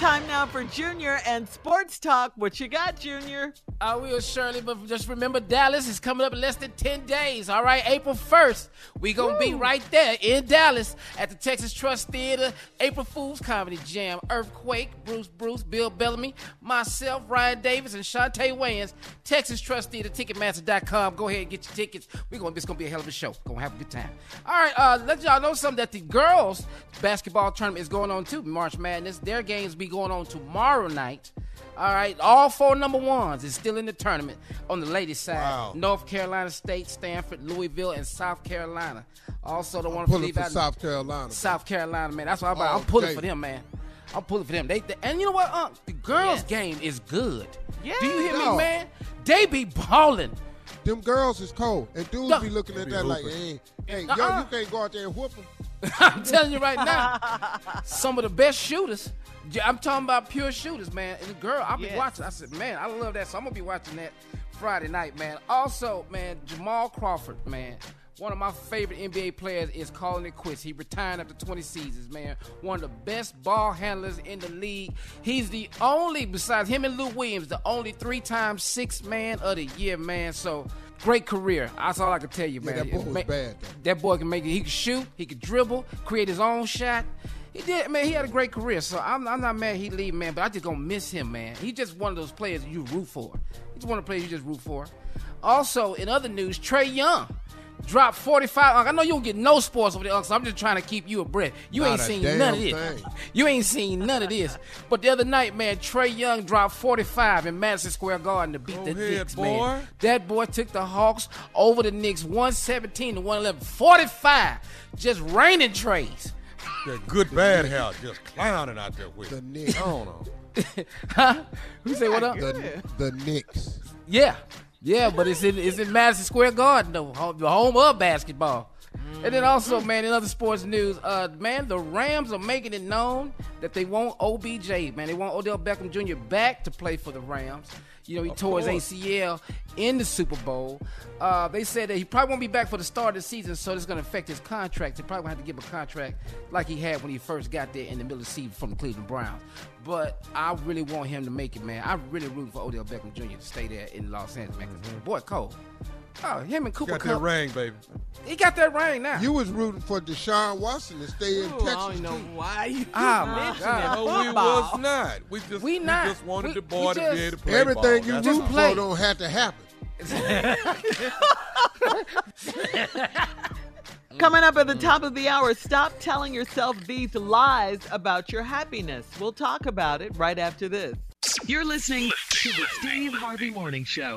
Time now for Junior and Sports Talk. What you got, Junior? I will, Shirley, but just remember Dallas is coming up in less than 10 days. All right, April 1st. we going to be right there in Dallas at the Texas Trust Theater. April Fool's Comedy Jam. Earthquake, Bruce Bruce, Bill Bellamy, myself, Ryan Davis, and Shantae Wayans. Texas Trust Theater, Ticketmaster.com. Go ahead and get your tickets. We're going to, it's going to be a hell of a show. Going to have a good time. All right, uh, let y'all know something that the girls basketball tournament is going on too. March Madness. Their games be going on tomorrow night. All right, all four number ones is still in the tournament on the ladies' side. Wow. North Carolina State, Stanford, Louisville, and South Carolina. Also, don't want to pulling leave for out South Carolina. South Carolina, man. That's what I'm about. All I'm pulling day. for them, man. I'm pulling for them. They, they- and you know what? Uh, the girls' game is good. Yeah. Do you hear me, man? They be balling. Them girls is cold, and dudes No. be looking at that like, hey, hey, yo, Uh-uh. you can't go out there and whoop them. I'm telling you right now, some of the best shooters. I'm talking about pure shooters, man. And the girl, I'll be Yes. watching. I said, man, I love that. So I'm gonna be watching that Friday night, man. Also, man, Jamal Crawford, man. One of my favorite NBA players is calling it quits. He retired after 20 seasons, man. One of the best ball handlers in the league. He's the only, besides him and Lou Williams, the only three-time six man of the year, man. So great career. That's all I can tell you, Yeah, man. that boy was Ma- bad, though. that boy can make it. He can shoot. He can dribble. Create his own shot. He did, man. He had a great career. So I'm, I'm not mad he leave, man. But I just gonna miss him, man. He's just one of those players you root for. He's one of the players you just root for. Also, in other news, Trae Young dropped 45. Unc, I know you don't get no sports over there, Unc, so I'm just trying to keep you abreast. You Not ain't seen none of this. thing. You ain't seen none of this. But the other night, man, Trae Young dropped 45 in Madison Square Garden to beat Go the ahead, Knicks, boy. man. That boy took the Hawks over the Knicks 117 to 111. 45. Just raining treys. That good bad hair just clowning out there with. The Knicks. I don't know. huh? Who say what up? The, the Knicks. Yeah. Yeah, but it's in it's in Madison Square Garden though, the home of basketball. And then also, man, in other sports news, uh, man, the Rams are making it known that they want OBJ, man. They want Odell Beckham Jr. back to play for the Rams. You know, he Of tore his. ACL in the Super Bowl. Uh, they said that he probably won't be back for the start of the season, so it's going to affect his contract. He probably going to have to give a contract like he had when he first got there in the middle of the season from the Cleveland Browns. But I really want him to make it, man. I really root for Odell Beckham Jr. to stay there in Los Angeles, man. 'cause Boy, Cole. Oh, him and Cooper Got that ring, baby. He got that ring now. You was rooting for Deshaun Watson to stay in Ooh, I Texas. don't know too. why you Ah, my mentioning No, we was not. We just, We not. just wanted We- the boy we to just- be able to play Everything ball. you That's root play. for don't have to happen. Coming up at the top of the hour, stop telling yourself these lies about your happiness. We'll talk about it right after this. You're listening to the Steve Harvey Morning Show.